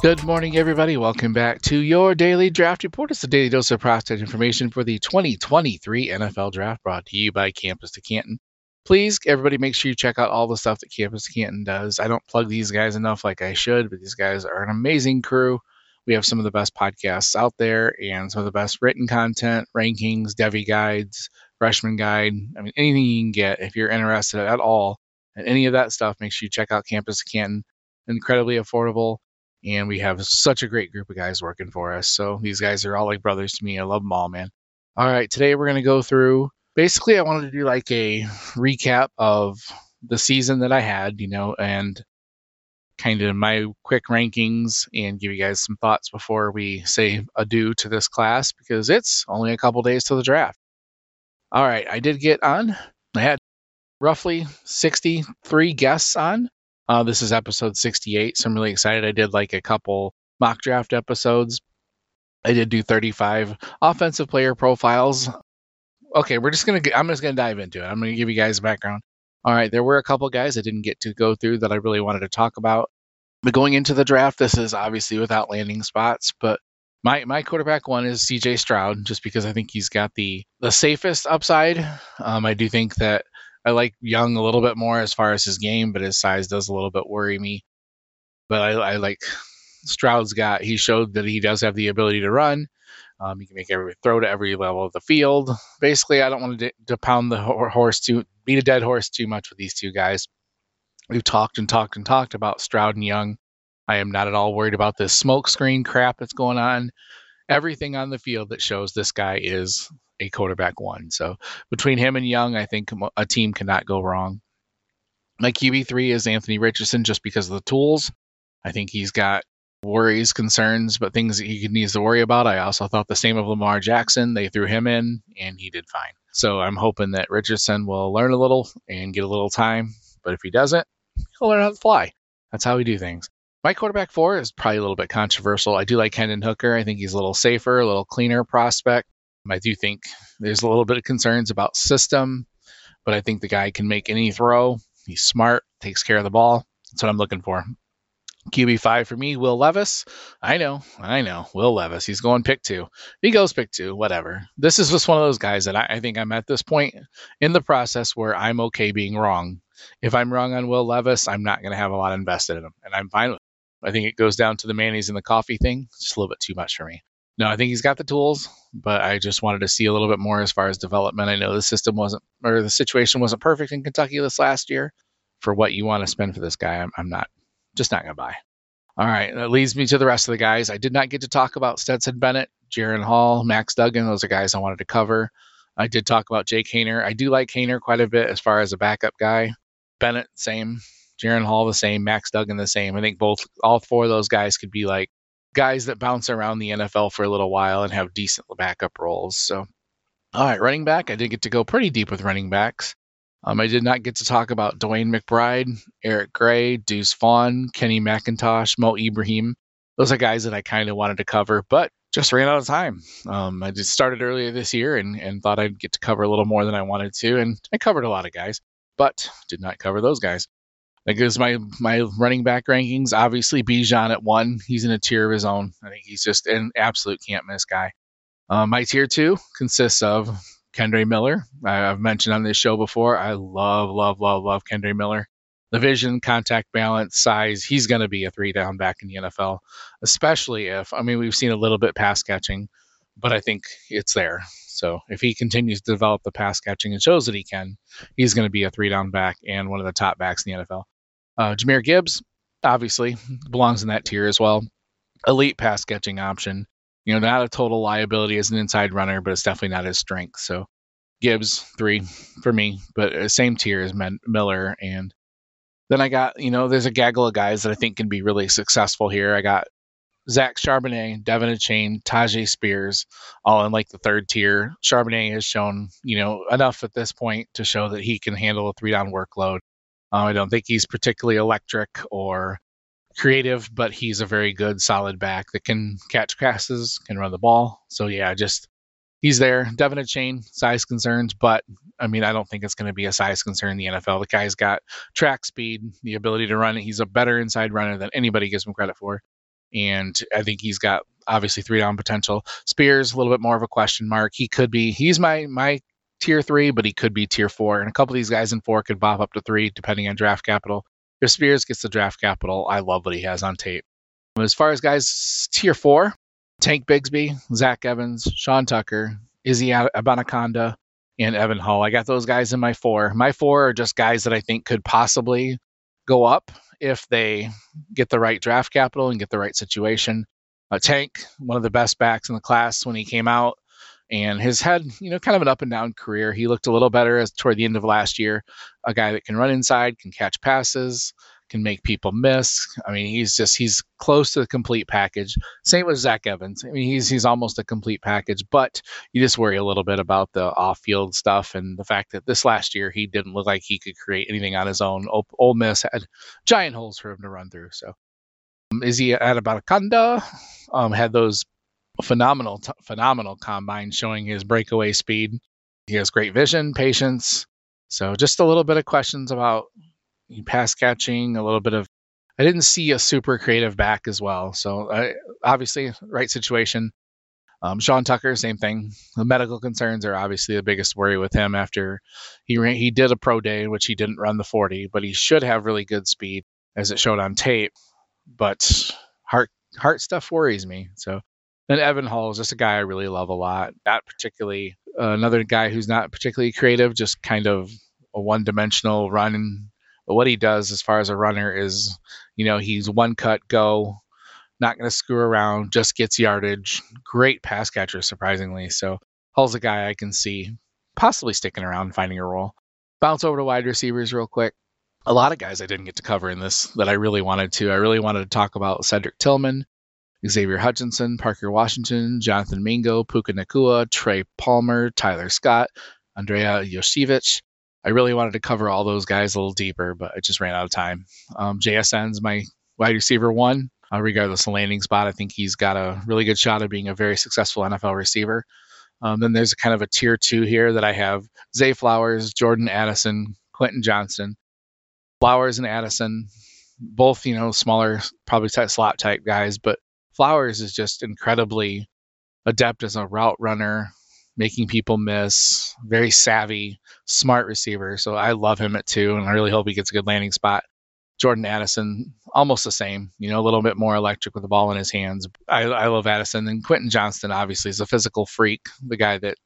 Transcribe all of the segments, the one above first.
Good morning, everybody. Welcome back to your daily draft report. It's a daily dose of prospect information for the 2023 NFL Draft brought to you by Campus to Canton. Please, everybody, make sure you check out all the stuff that Campus to Canton does. I don't plug these guys enough like I should, but these guys are an amazing crew. We have some of the best podcasts out there and some of the best written content, rankings, Devy guides, freshman guide. I mean, anything you can get if you're interested at all in any of that stuff, make sure you check out Campus to Canton. Incredibly affordable and we have such a great group of guys working for us. So these guys are all like brothers to me. I love them all, man. All right, today we're going to go through. Basically, I wanted to do like a recap of the season that I had, you know, and kind of my quick rankings and give you guys some thoughts before we say adieu to this class because it's only a couple days to the draft. All right, I did get on. I had roughly 63 guests on. Uh, this is episode 68, so I'm really excited. I did like a couple mock draft episodes. I did do 35 offensive player profiles. Okay, we're just gonna. I'm just gonna dive into it. I'm gonna give you guys background. All right, there were a couple guys I didn't get to go through that I really wanted to talk about. But going into the draft, this is obviously without landing spots. But my my quarterback one is C.J. Stroud, just because I think he's got the the safest upside. Um, I do think that I like Young a little bit more as far as his game, but his size does a little bit worry me. But I, I like Stroud's got. He showed that he does have the ability to run. Um, he can make every throw to every level of the field. Basically, I don't want to, to pound the horse too, beat a dead horse too much with these two guys. We've talked and talked and talked about Stroud and Young. I am not at all worried about this smokescreen crap that's going on. Everything on the field that shows this guy is a quarterback one. So between him and Young, I think a team cannot go wrong. My QB three is Anthony Richardson just because of the tools. I think he's got worries, concerns, but things that he needs to worry about. I also thought the same of Lamar Jackson. They threw him in and he did fine. So I'm hoping that Richardson will learn a little and get a little time. But if he doesn't, he'll learn how to fly. That's how we do things. My quarterback four is probably a little bit controversial. I do like Hendon Hooker. I think he's a little safer, a little cleaner prospect. I do think there's a little bit of concerns about system, but I think the guy can make any throw. He's smart, takes care of the ball. That's what I'm looking for. QB5 for me, Will Levis. I know, I know, Will Levis. He's going pick two. He goes pick two, whatever. This is just one of those guys that I, I think I'm at this point in the process where I'm okay being wrong. If I'm wrong on Will Levis, I'm not going to have a lot invested in him, and I'm fine with it. I think it goes down to the mayonnaise and the coffee thing. Just a little bit too much for me. No, I think he's got the tools, but I just wanted to see a little bit more as far as development. I know the system wasn't, or the situation wasn't perfect in Kentucky this last year. For what you want to spend for this guy, I'm, I'm not, just not to buy. All right, that leads me to the rest of the guys. I did not get to talk about Stetson Bennett, Jaren Hall, Max Duggan. Those are guys I wanted to cover. I did talk about Jake Haener. I do like Haener quite a bit as far as a backup guy. Bennett, same. Jaren Hall, the same. Max Duggan, the same. I think both, all four of those guys could be like guys that bounce around the NFL for a little while and have decent backup roles. So, all right, running back. I did get to go pretty deep with running backs. Um, I did not get to talk about DeWayne McBride, Eric Gray, Deuce Vaughn, Kenny McIntosh, Mo Ibrahim. Those are guys that I kind of wanted to cover, but just ran out of time. Um, I just started earlier this year and, and thought I'd get to cover a little more than I wanted to, and I covered a lot of guys, but did not cover those guys. That gives my my running back rankings. Obviously, Bijan at one. He's in a tier of his own. I think he's just an absolute can't miss guy. Uh, my tier two consists of Kendre Miller. I, have mentioned on this show before. I love, love, love, love Kendre Miller. The vision, contact balance, size. He's going to be a three down back in the NFL, especially if I mean we've seen a little bit pass catching, but I think it's there. So if he continues to develop the pass catching and shows that he can, he's going to be a three down back and one of the top backs in the NFL. Uh, Jahmyr Gibbs, obviously, belongs in that tier as well. Elite pass catching option. You know, not a total liability as an inside runner, but it's definitely not his strength. So Gibbs, three for me, but uh, same tier as Miller. And then I got, you know, there's a gaggle of guys that I think can be really successful here. I got Zach Charbonnet, De'Von Achane, Tyjae Spears, all in like the third tier. Charbonnet has shown, you know, enough at this point to show that he can handle a three down workload. Uh, I don't think he's particularly electric or creative, but he's a very good, solid back that can catch passes, can run the ball. So yeah, just he's there. De'Von Achane, size concerns, but I mean, I don't think it's going to be a size concern in the NFL. The guy's got track speed, the ability to run. He's a better inside runner than anybody gives him credit for. and I think he's got obviously three down potential. Spears a little bit more of a question mark. He could be. He's my my tier three, but he could be tier four, and a couple of these guys in four could bop up to three depending on draft capital. If Spears gets the draft capital, I love what he has on tape. As far as guys tier four, Tank Bigsby, Zach Evans, Sean Tucker, Izzy Abanikanda, and Evan Hull. I got those guys in my four. My four are just guys that I think could possibly go up if they get the right draft capital and get the right situation. Uh, Tank, one of the best backs in the class when he came out, and has had you know kind of an up and down career. He looked a little better as toward the end of last year. A guy that can run inside, can catch passes, can make people miss. I mean, he's just he's close to the complete package. Same with Zach Evans. I mean, he's he's almost a complete package, but you just worry a little bit about the off-field stuff and the fact that this last year he didn't look like he could create anything on his own. Ole Miss had giant holes for him to run through. So, um, Izzy Abanikanda um, had those phenomenal t- phenomenal combine showing his breakaway speed. He has great vision, patience. So just a little bit of questions about pass catching, a little bit of. I didn't see a super creative back as well. So uh, obviously, right situation. Um, Sean Tucker, same thing. The medical concerns are obviously the biggest worry with him. After he ran, he did a pro day which he didn't run the 40, but he should have really good speed as it showed on tape. But heart heart stuff worries me. So then Evan Hall is just a guy I really love a lot. Not particularly uh, another guy who's not particularly creative, just kind of a one dimensional run but what he does as far as a runner is, you know, he's one cut, go, not going to screw around, just gets yardage. Great pass catcher, surprisingly. So Hall's a guy I can see possibly sticking around, finding a role. Bounce over to wide receivers real quick. A lot of guys I didn't get to cover in this that I really wanted to. I really wanted to talk about Cedric Tillman, Xavier Hutchinson, Parker Washington, Jonathan Mingo, Puka Nacua, Trey Palmer, Tyler Scott, Andrei Iosivas, I really wanted to cover all those guys a little deeper, but I just ran out of time. Um, JSN's my wide receiver one. Uh, regardless of landing spot, I think he's got a really good shot of being a very successful NFL receiver. Um, then there's kind of a tier two here that I have Zay Flowers, Jordan Addison, Quentin Johnston. Flowers and Addison, both, you know, smaller, probably slot type guys, but Flowers is just incredibly adept as a route runner, making people miss, very savvy, smart receiver. So I love him at two, and I really hope he gets a good landing spot. Jordan Addison, almost the same, you know, a little bit more electric with the ball in his hands. I, I love Addison. And Quentin Johnston, obviously, is a physical freak, the guy that,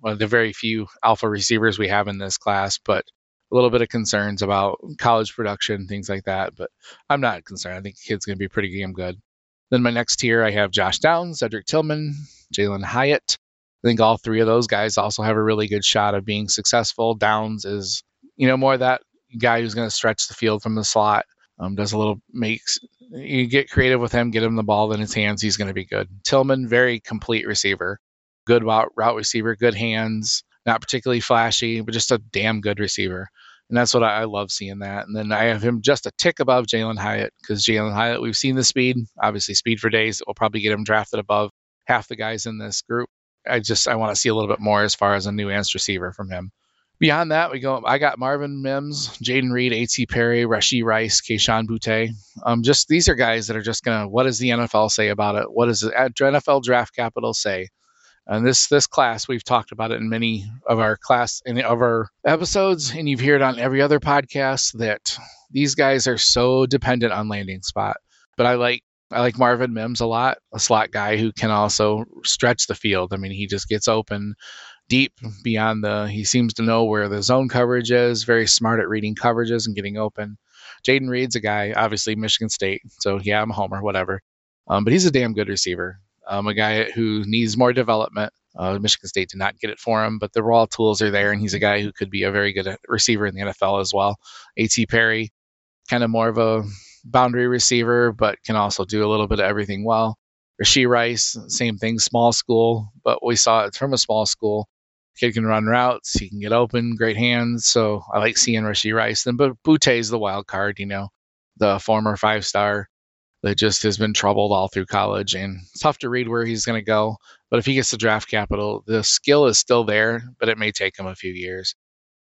one of the very few alpha receivers we have in this class, but a little bit of concerns about college production, things like that. But I'm not concerned. I think the kid's going to be pretty damn good. Then my next tier, I have Josh Downs, Cedric Tillman, Jalin Hyatt, I think all three of those guys also have a really good shot of being successful. Downs is, you know, more that guy who's going to stretch the field from the slot. Um, does a little makes you get creative with him, get him the ball in his hands, he's going to be good. Tillman, very complete receiver, good route, route receiver, good hands, not particularly flashy, but just a damn good receiver. And that's what I, I love seeing that. And then I have him just a tick above Jalin Hyatt because Jalin Hyatt, we've seen the speed, obviously speed for days. We'll probably get him drafted above half the guys in this group. I just I want to see a little bit more as far as a new nuanced receiver from him. Beyond that, we go. I got Marvin Mims, Jayden Reed, A.T. Perry, Rashee Rice, Kayshon Boutte. Um, just these are guys that are just gonna. What does the NFL say about it? What does the NFL draft capital say? And this this class, we've talked about it in many of our class in of our episodes, and you've heard on every other podcast that these guys are so dependent on landing spot. But I like I like Marvin Mims a lot, a slot guy who can also stretch the field. I mean, he just gets open deep beyond the, he seems to know where the zone coverage is, very smart at reading coverages and getting open. jayden Reed's a guy, obviously Michigan State, so yeah, I'm a homer, whatever. Um, but he's a damn good receiver. Um, a guy who needs more development. Uh, Michigan State did not get it for him, but the raw tools are there, and he's a guy who could be a very good receiver in the NFL as well. A.T. Perry, kind of more of a boundary receiver, but can also do a little bit of everything well. Rashee Rice, same thing, small school, but we saw it from a small school. Kid can run routes, he can get open, great hands. So I like seeing Rashee Rice. Then, but Boutte is the wild card, you know, the former five star that just has been troubled all through college and tough to read where he's going to go. But if he gets the draft capital, the skill is still there, but it may take him a few years.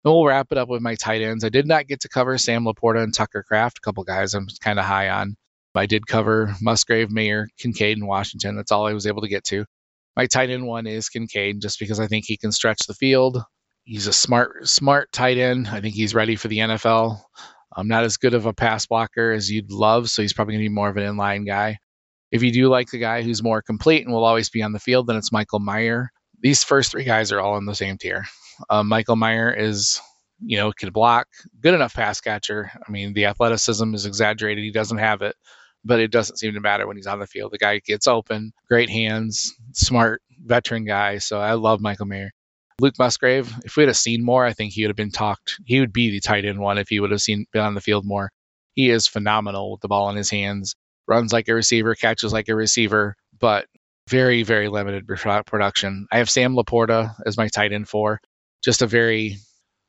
And we'll wrap it up with my tight ends. I did not get to cover Sam LaPorta and Tucker Kraft, a couple guys I'm kind of high on. I did cover Musgrave, Mayer, Kincaid, and Washington. That's all I was able to get to. My tight end one is Kincaid, just because I think he can stretch the field. He's a smart, smart tight end. I think he's ready for the NFL. I'm not as good of a pass blocker as you'd love, so he's probably going to be more of an inline guy. If you do like the guy who's more complete and will always be on the field, then it's Michael Mayer. These first three guys are all in the same tier. Uh, Michael Mayer is, you know, can block, good enough pass catcher. I mean, the athleticism is exaggerated. He doesn't have it, but it doesn't seem to matter when he's on the field. The guy gets open, great hands, smart, veteran guy. So I love Michael Mayer. Luke Musgrave, if we had seen more, I think he would have been talked. He would be the tight end one if he would have seen been on the field more. He is phenomenal with the ball in his hands, runs like a receiver, catches like a receiver, but very, very limited production. I have Sam LaPorta as my tight end four. Just a very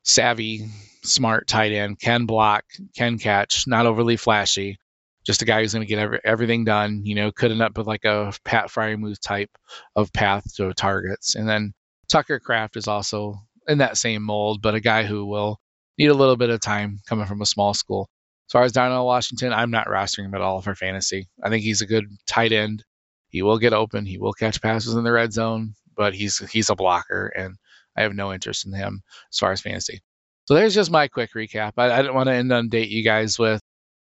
savvy, smart tight end, can block, can catch, not overly flashy. Just a guy who's going to get every, everything done. You know, could end up with like a Pat Freiermuth type of path to targets. And then Tucker Kraft is also in that same mold, but a guy who will need a little bit of time coming from a small school. As far as Darnell Washington, I'm not rostering him at all for fantasy. I think he's a good tight end. He will get open. He will catch passes in the red zone, but he's he's a blocker, and I have no interest in him as far as fantasy. So there's just my quick recap. I, I didn't want to inundate you guys with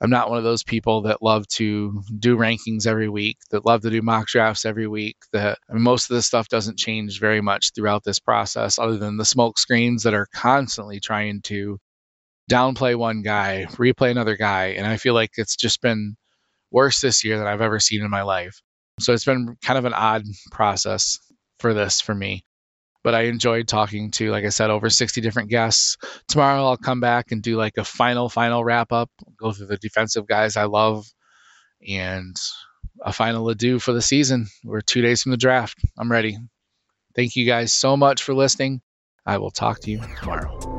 I'm not one of those people that love to do rankings every week, that love to do mock drafts every week. That I mean, most of this stuff doesn't change very much throughout this process, other than the smoke screens that are constantly trying to downplay one guy, replay another guy. And I feel like it's just been worse this year than I've ever seen in my life. So it's been kind of an odd process for this for me but I enjoyed talking to, like I said, over 60 different guests. Tomorrow I'll come back and do like a final, final wrap up, go through the defensive guys I love, and a final adieu for the season. We're two days from the draft. I'm ready. Thank you guys so much for listening. I will talk to you tomorrow.